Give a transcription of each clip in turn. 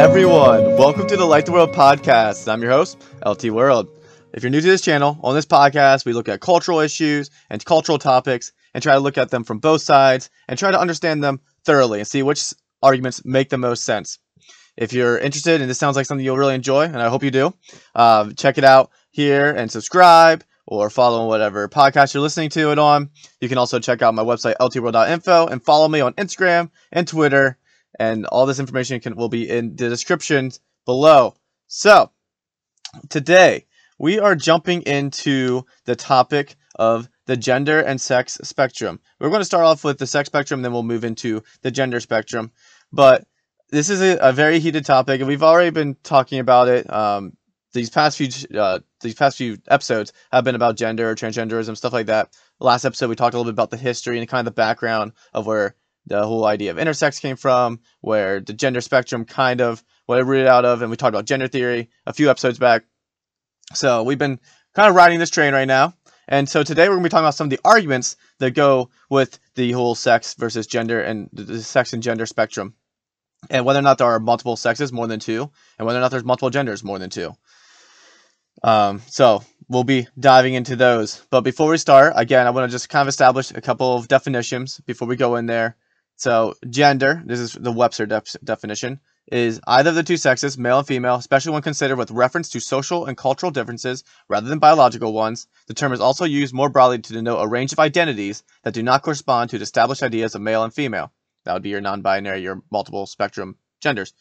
everyone. Welcome to the Light the World podcast. I'm your host, LT World. If you're new to this channel, on this podcast, we look at cultural issues and cultural topics and try to look at them from both sides and try to understand them thoroughly and see which arguments make the most sense. If you're interested and this sounds like something you'll really enjoy, and I hope you do, uh, check it out here and subscribe or follow whatever podcast you're listening to it on. You can also check out my website, ltworld.info, and follow me on Instagram and Twitter and all this information can will be in the description below. So, today we are jumping into the topic of the gender and sex spectrum. We're going to start off with the sex spectrum, then we'll move into the gender spectrum. But this is a, a very heated topic, and we've already been talking about it. Um, these past few uh, these past few episodes have been about gender, transgenderism, stuff like that. last episode we talked a little bit about the history and kind of the background of where the whole idea of intersex came from, where the gender spectrum kind of what it rooted out of, and we talked about gender theory a few episodes back. So we've been kind of riding this train right now. And so today we're going to be talking about some of the arguments that go with the whole sex versus gender and the sex and gender spectrum. And whether or not there are multiple sexes, more than two, and whether or not there's multiple genders, more than two. Um, so we'll be diving into those. But before we start, again, I want to just kind of establish a couple of definitions before we go in there. So, gender, this is the Webster def- definition, is either of the two sexes, male and female, especially when considered with reference to social and cultural differences rather than biological ones. The term is also used more broadly to denote a range of identities that do not correspond to established ideas of male and female. That would be your non binary, your multiple spectrum genders.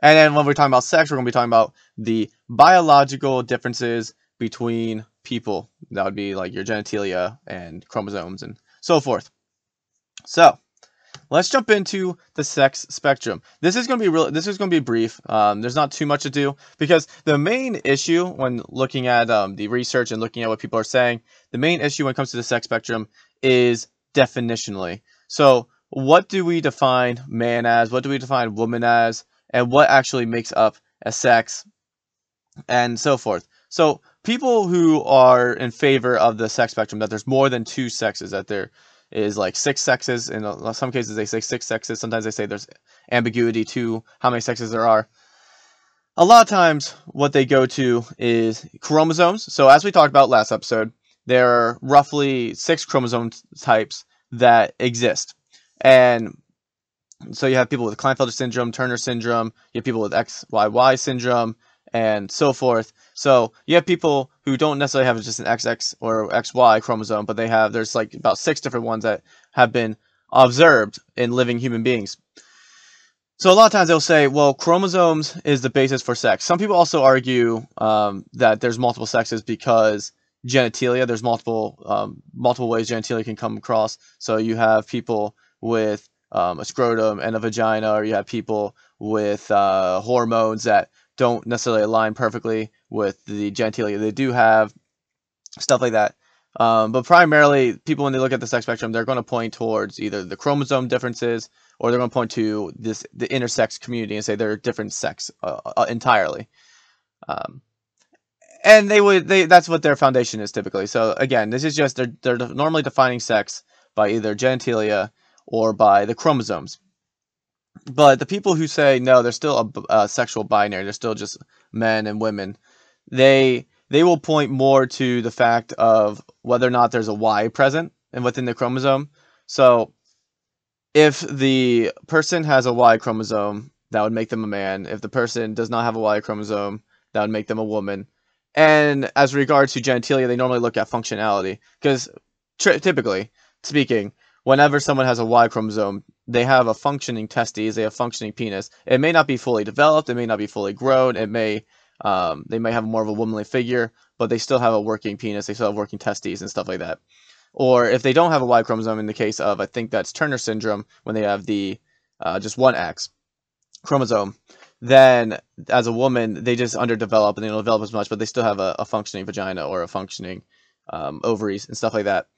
And then when we're talking about sex, we're going to be talking about the biological differences between people. That would be like your genitalia and chromosomes and so forth. So, let's jump into the sex spectrum. This is going to be real. This is going to be brief. Um, there's not too much to do because the main issue when looking at um, the research and looking at what people are saying, the main issue when it comes to the sex spectrum is definitionally. So, what do we define man as? What do we define woman as? And what actually makes up a sex? And so forth. So, people who are in favor of the sex spectrum, that there's more than two sexes, that there is like six sexes. Uh, in some cases, they say six sexes. Sometimes they say there's ambiguity to how many sexes there are. A lot of times, what they go to is chromosomes. So, as we talked about last episode, there are roughly six chromosome types that exist. And so you have people with Klinefelter syndrome, Turner syndrome, you have people with XYY syndrome, and so forth. So you have people who don't necessarily have just an XX or XY chromosome, but they have there's like about six different ones that have been observed in living human beings. So a lot of times they'll say, well, chromosomes is the basis for sex. Some people also argue um, that there's multiple sexes because genitalia. There's multiple um, multiple ways genitalia can come across. So you have people with um, a scrotum and a vagina, or you have people with uh, hormones that don't necessarily align perfectly with the genitalia they do have, stuff like that. Um, but primarily, people when they look at the sex spectrum, they're going to point towards either the chromosome differences or they're going to point to this the intersex community and say they're different sex uh, uh, entirely. Um, and they would they that's what their foundation is typically. So again, this is just they're they're normally defining sex by either genitalia or by the chromosomes. But the people who say no, they're still a, a sexual binary. They're still just men and women. They they will point more to the fact of whether or not there's a Y present and within the chromosome. So if the person has a Y chromosome, that would make them a man. If the person does not have a Y chromosome, that would make them a woman. And as regards to genitalia, they normally look at functionality because typically speaking, whenever someone has a Y chromosome, they have a functioning testes, they have functioning penis. It may not be fully developed, it may not be fully grown, it may um, they may have more of a womanly figure, but they still have a working penis, they still have working testes and stuff like that. Or if they don't have a Y chromosome, in the case of I think that's Turner syndrome, when they have the uh, just one X chromosome, then as a woman they just underdevelop and they don't develop as much, but they still have a, a functioning vagina or a functioning um, ovaries and stuff like that.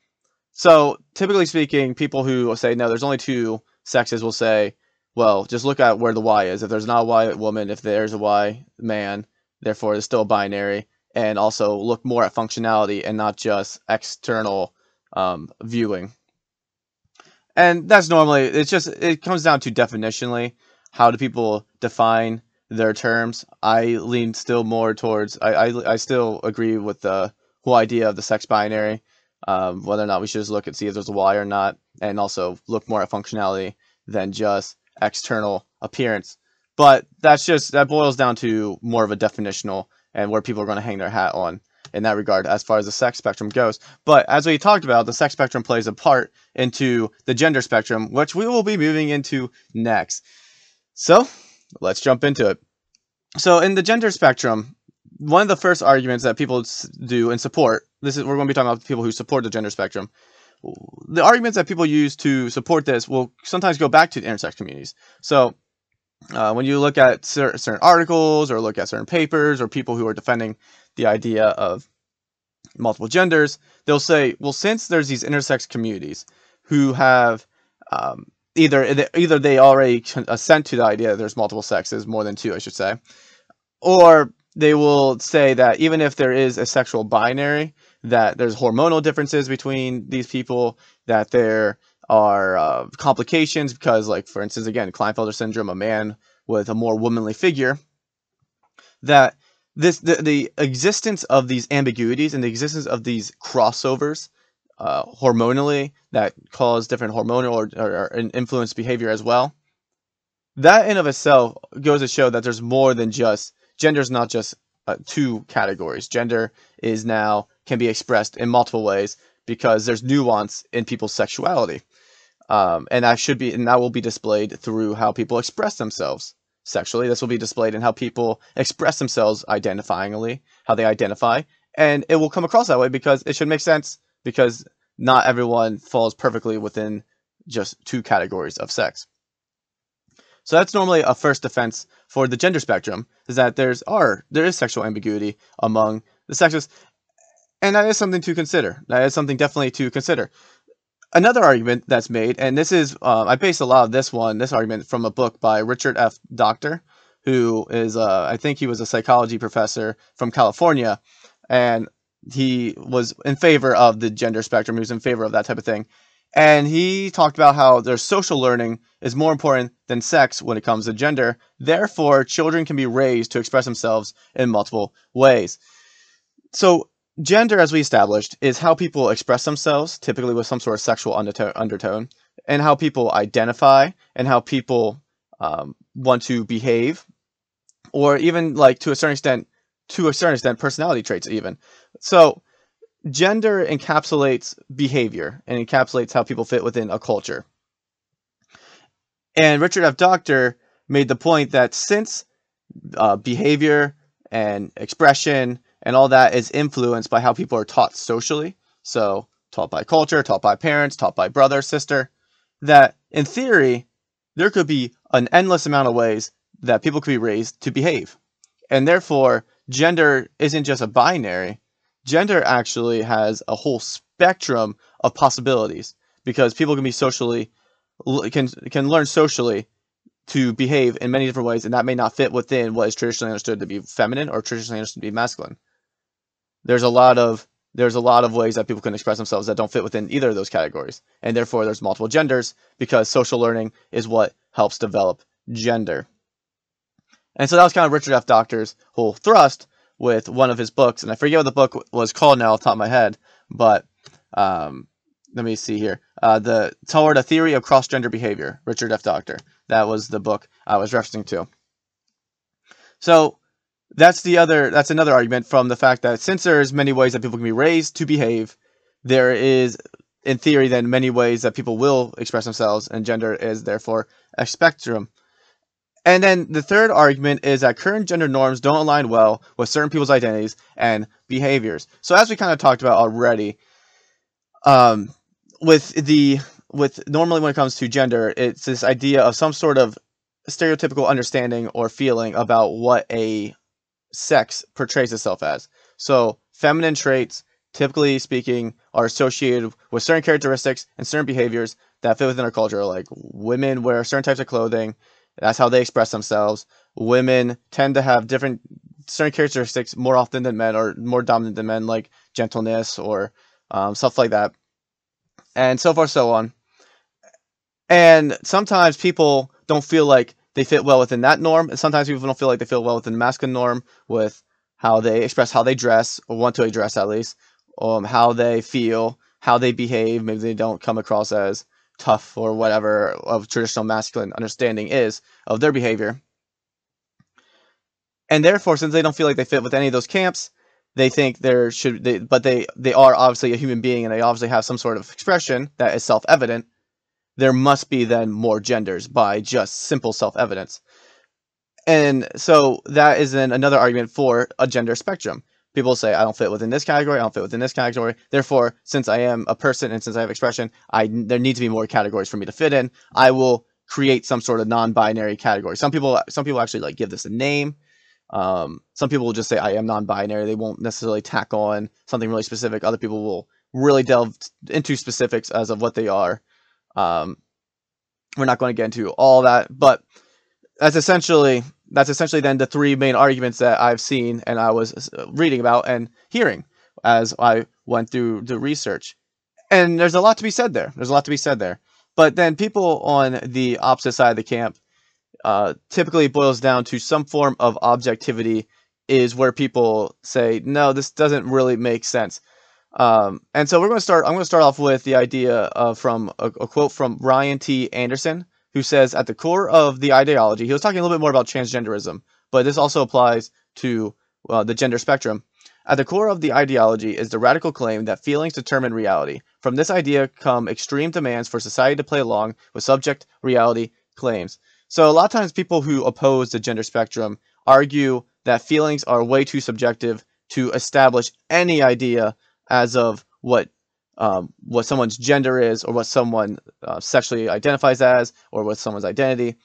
So typically speaking, people who say no, there's only two sexes will say, well, just look at where the Y is. If there's not a Y woman, if there's a Y man, therefore it's still binary. And also look more at functionality and not just external um, viewing. And that's normally it's just it comes down to definitionally how do people define their terms. I lean still more towards. I I, I still agree with the whole idea of the sex binary. Um, whether or not we should just look and see if there's a Y or not, and also look more at functionality than just external appearance. But that's just that boils down to more of a definitional and where people are going to hang their hat on in that regard as far as the sex spectrum goes. But as we talked about, the sex spectrum plays a part into the gender spectrum, which we will be moving into next. So let's jump into it. So in the gender spectrum, one of the first arguments that people do in support, this is we're going to be talking about people who support the gender spectrum. The arguments that people use to support this will sometimes go back to the intersex communities. So uh, when you look at certain articles or look at certain papers or people who are defending the idea of multiple genders, they'll say, well, since there's these intersex communities who have um, either either they already assent to the idea that there's multiple sexes, more than two, I should say, or they will say that even if there is a sexual binary, that there's hormonal differences between these people, that there are uh, complications because, like for instance, again, Klinefelter syndrome, a man with a more womanly figure, that this the, the existence of these ambiguities and the existence of these crossovers uh, hormonally that cause different hormonal or, or, or influence behavior as well. That in of itself goes to show that there's more than just gender is not just uh, two categories. Gender is now can be expressed in multiple ways because there's nuance in people's sexuality, um, and that should be and that will be displayed through how people express themselves sexually. This will be displayed in how people express themselves identifyingly, how they identify, and it will come across that way because it should make sense because not everyone falls perfectly within just two categories of sex. So that's normally a first defense for the gender spectrum is that there's are there is sexual ambiguity among the sexes, and that is something to consider. That is something definitely to consider. Another argument that's made, and this is uh, I based a lot of this one this argument from a book by Richard F. Docter, who is uh, I think he was a psychology professor from California, and he was in favor of the gender spectrum. He was in favor of that type of thing. And he talked about how their social learning is more important than sex when it comes to gender. Therefore, children can be raised to express themselves in multiple ways. So, gender, as we established, is how people express themselves, typically with some sort of sexual undertone, and how people identify and how people um, want to behave, or even, like, to a certain extent, to a certain extent, personality traits, even. So, gender encapsulates behavior and encapsulates how people fit within a culture. And Richard F. Docter made the point that since uh, behavior and expression and all that is influenced by how people are taught socially, so taught by culture, taught by parents, taught by brother, sister, that in theory, there could be an endless amount of ways that people could be raised to behave. And therefore, gender isn't just a binary, gender actually has a whole spectrum of possibilities because people can be socially can can learn socially to behave in many different ways and that may not fit within what is traditionally understood to be feminine or traditionally understood to be masculine there's a lot of there's a lot of ways that people can express themselves that don't fit within either of those categories and therefore there's multiple genders because social learning is what helps develop gender and so that was kind of richard f docter's whole thrust with one of his books, and I forget what the book was called now off the top of my head, but um, let me see here. Uh, the Toward a Theory of Cross Gender Behavior, Richard F. Docter. That was the book I was referencing to. So that's the other. That's another argument from the fact that since there's many ways that people can be raised to behave, there is, in theory, then many ways that people will express themselves, and gender is therefore a spectrum and then the third argument is that current gender norms don't align well with certain people's identities and behaviors. So as we kind of talked about already, um, with the with normally when it comes to gender, it's this idea of some sort of stereotypical understanding or feeling about what a sex portrays itself as. So feminine traits, typically speaking, are associated with certain characteristics and certain behaviors that fit within our culture. Like women wear certain types of clothing, that's how they express themselves. Women tend to have different certain characteristics more often than men, or more dominant than men, like gentleness or um, stuff like that, and so forth, so on. And sometimes people don't feel like they fit well within that norm, and sometimes people don't feel like they fit well within the masculine norm with how they express how they dress or want to dress at least, um, how they feel, how they behave. Maybe they don't come across as tough or whatever of traditional masculine understanding is of their behavior. And therefore, since they don't feel like they fit with any of those camps, they think there should they, but they they are obviously a human being and they obviously have some sort of expression that is self-evident there must be then more genders by just simple self-evidence and so that is then another argument for a gender spectrum people say i don't fit within this category i don't fit within this category therefore since i am a person and since i have expression i there need to be more categories for me to fit in i will create some sort of non-binary category some people some people actually like give this a name um, some people will just say I am non-binary. They won't necessarily tack on something really specific. Other people will really delve into specifics as of what they are. Um, we're not going to get into all that, but that's essentially that's essentially then the three main arguments that I've seen and I was uh, reading about and hearing as I went through the research. And there's a lot to be said there. There's a lot to be said there. But then people on the opposite side of the camp uh, typically boils down to some form of objectivity is where people say no this doesn't really make sense um, and so we're going to start i'm going to start off with the idea of from a, a, quote from ryan t anderson who says at the core of the ideology he was talking a little bit more about transgenderism but this also applies to uh, the gender spectrum at the core of the ideology is the radical claim that feelings determine reality. From this idea come extreme demands for society to play along with subject reality claims. So a lot of times people who oppose the gender spectrum argue that feelings are way too subjective to establish any idea as of what um, what someone's gender is or what someone uh, sexually identifies as or what someone's identity.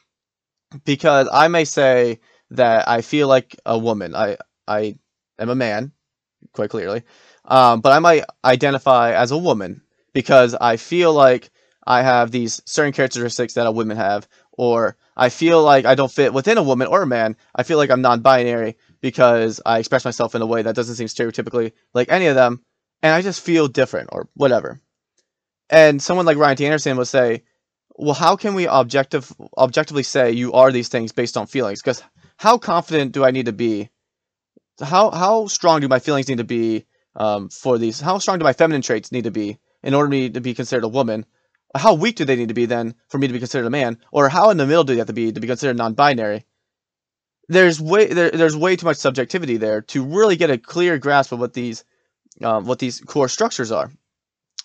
Because I may say that I feel like a woman. I I am a man, quite clearly, um, but I might identify as a woman because I feel like I have these certain characteristics that a woman have, or I feel like I don't fit within a woman or a man. I feel like I'm non-binary because I express myself in a way that doesn't seem stereotypically like any of them, and I just feel different or whatever. And someone like Ryan T. Anderson would say, "Well, how can we objective objectively say you are these things based on feelings? Because how confident do I need to be? How how strong do my feelings need to be um, for these? How strong do my feminine traits need to be in order for me to be considered a woman? how weak do they need to be then for me to be considered a man, or how in the middle do they have to be to be considered non-binary? There's way there, there's way too much subjectivity there to really get a clear grasp of what these um, what these core structures are,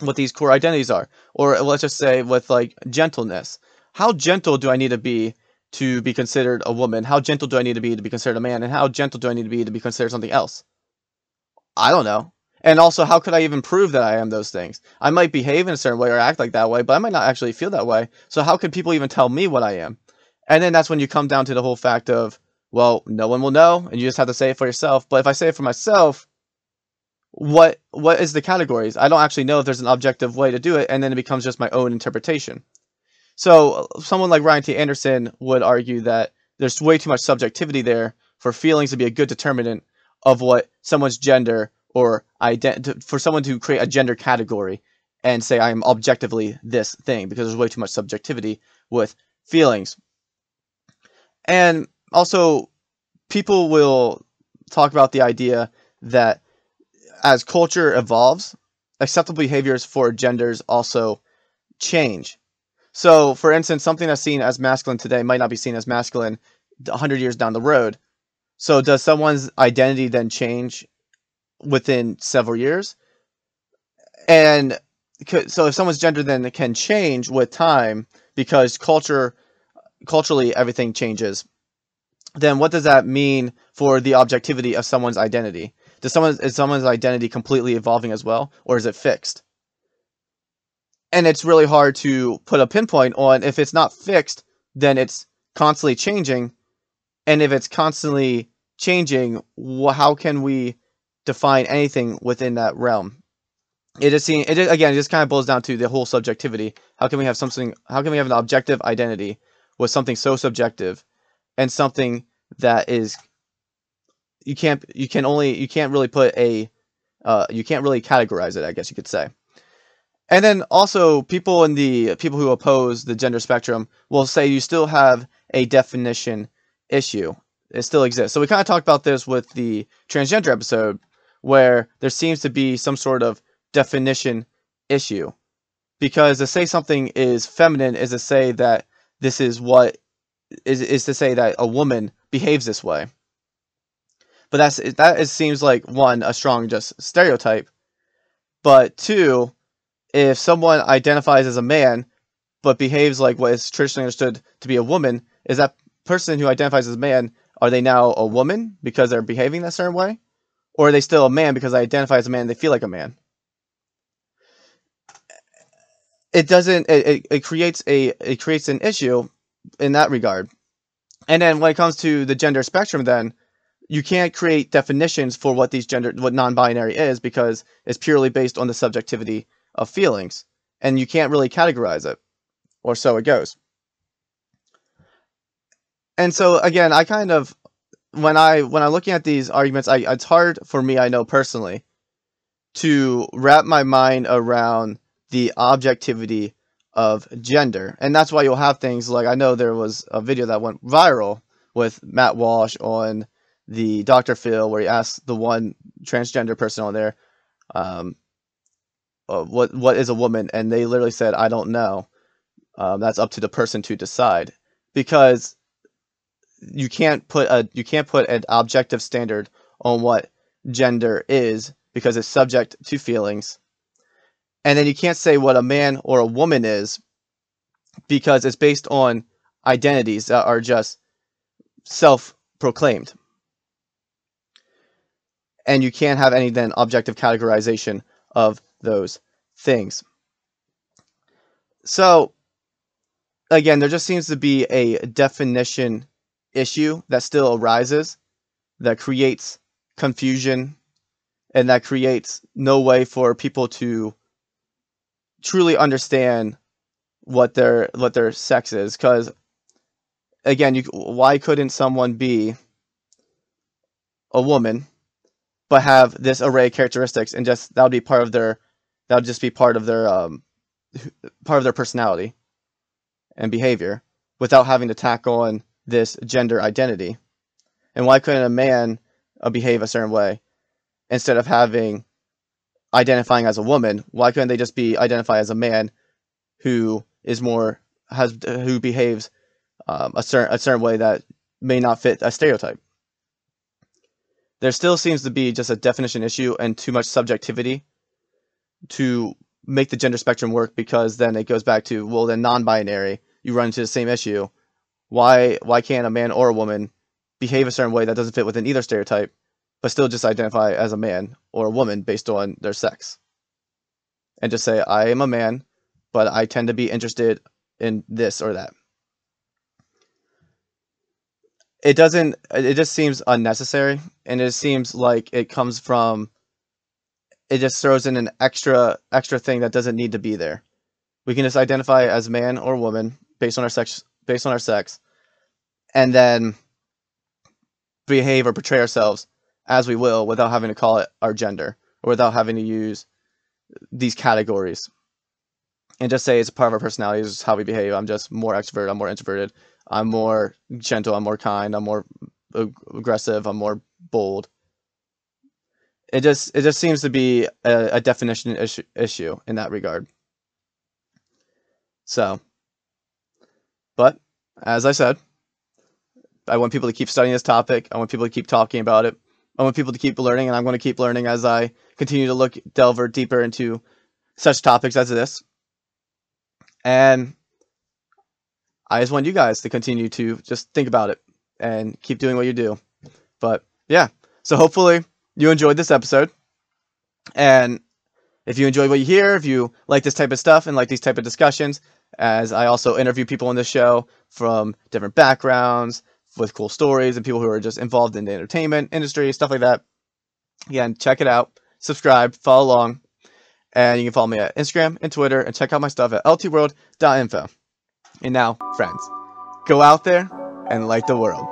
what these core identities are, or let's just say with like gentleness. How gentle do I need to be to be considered a woman? How gentle do I need to be to be considered a man? And how gentle do I need to be to be considered something else? I don't know. And also, how could I even prove that I am those things? I might behave in a certain way or act like that way, but I might not actually feel that way. So how could people even tell me what I am? And then that's when you come down to the whole fact of, well, no one will know, and you just have to say it for yourself. But if I say it for myself, what what is the categories? I don't actually know if there's an objective way to do it, and then it becomes just my own interpretation. So someone like Ryan T. Anderson would argue that there's way too much subjectivity there for feelings to be a good determinant of what someone's gender or ident- for someone to create a gender category and say I am objectively this thing because there's way too much subjectivity with feelings. And also, people will talk about the idea that as culture evolves, acceptable behaviors for genders also change. So, for instance, something that's seen as masculine today might not be seen as masculine 100 years down the road. So, does someone's identity then change within several years. And so if someone's gender then can change with time because culture culturally everything changes then what does that mean for the objectivity of someone's identity does someone is someone's identity completely evolving as well or is it fixed and it's really hard to put a pinpoint on if it's not fixed then it's constantly changing and if it's constantly changing how can we define anything within that realm. It just seems it again it just kind of boils down to the whole subjectivity. How can we have something? How can we have an objective identity with something so subjective, and something that is you can't you can only you can't really put a uh, you can't really categorize it. I guess you could say. And then also people in the people who oppose the gender spectrum will say you still have a definition issue. It still exists. So we kind of talked about this with the transgender episode, where there seems to be some sort of definition issue. Because to say something is feminine is to say that this is what is is to say that a woman behaves this way. But that's that it seems like one a strong just stereotype, but two, if someone identifies as a man but behaves like what is traditionally understood to be a woman, is that person who identifies as a man are they now a woman because they're behaving that certain way, or are they still a man because they identify as a man? They feel like a man. It doesn't. It, it, it creates a it creates an issue in that regard. And then when it comes to the gender spectrum, then you can't create definitions for what these gender what non-binary is because it's purely based on the subjectivity of feelings and you can't really categorize it or so it goes. And so again i kind of when i when i'm looking at these arguments I, it's hard for me i know personally to wrap my mind around the objectivity of gender. And that's why you'll have things like i know there was a video that went viral with matt walsh on the Dr. Phil where he asked the one transgender person on there, um, uh, what what is a woman, and they literally said, "I don't know." Um, that's up to the person to decide because you can't put a you can't put an objective standard on what gender is because it's subject to feelings, and then you can't say what a man or a woman is because it's based on identities that are just self-proclaimed and you can't have any then objective categorization of those things. So, again, there just seems to be a definition issue that still arises that creates confusion and that creates no way for people to truly understand what their what their sex is because again you why couldn't someone be a woman but have this array of characteristics and just that would be part of their that would just be part of their um part of their personality and behavior without having to tack on this gender identity. And why couldn't a man uh, behave a certain way instead of having identifying as a woman? Why couldn't they just be identify as a man who is more has who behaves um, a certain a certain way that may not fit a stereotype? There still seems to be just a definition issue and too much subjectivity to make the gender spectrum work because then it goes back to well then non-binary. You run into the same issue. Why why can't a man or a woman behave a certain way that doesn't fit within either stereotype but still just identify as a man or a woman based on their sex? And just say i am a man but i tend to be interested in this or that it doesn't it just seems unnecessary and it seems like it comes from it just throws in an extra extra thing that doesn't need to be there. We can just identify as man or woman based on our sex based on our sex and then behave or portray ourselves as we will without having to call it our gender or without having to use these categories. And just say it's a part of our personality is how we behave. I'm just more extrovert i'm more introverted I'm more gentle. I'm more kind. I'm more aggressive. I'm more bold. It just it just seems to be a, a definition issue, issue in that regard. So, but as I said, I want people to keep studying this topic. I want people to keep talking about it. I want people to keep learning, and I'm going to keep learning as I continue to look delve deeper into such topics as this. And I just want you guys to continue to just think about it and keep doing what you do. But yeah, so hopefully you enjoyed this episode. And if you enjoy what you hear, if you like this type of stuff and like these type of discussions, as I also interview people on this show from different backgrounds with cool stories and people who are just involved in the entertainment industry, stuff like that. Again, check it out, subscribe, follow along, and you can follow me at Instagram and Twitter and check out my stuff at ltworld.info. And now, friends, go out there and light the world.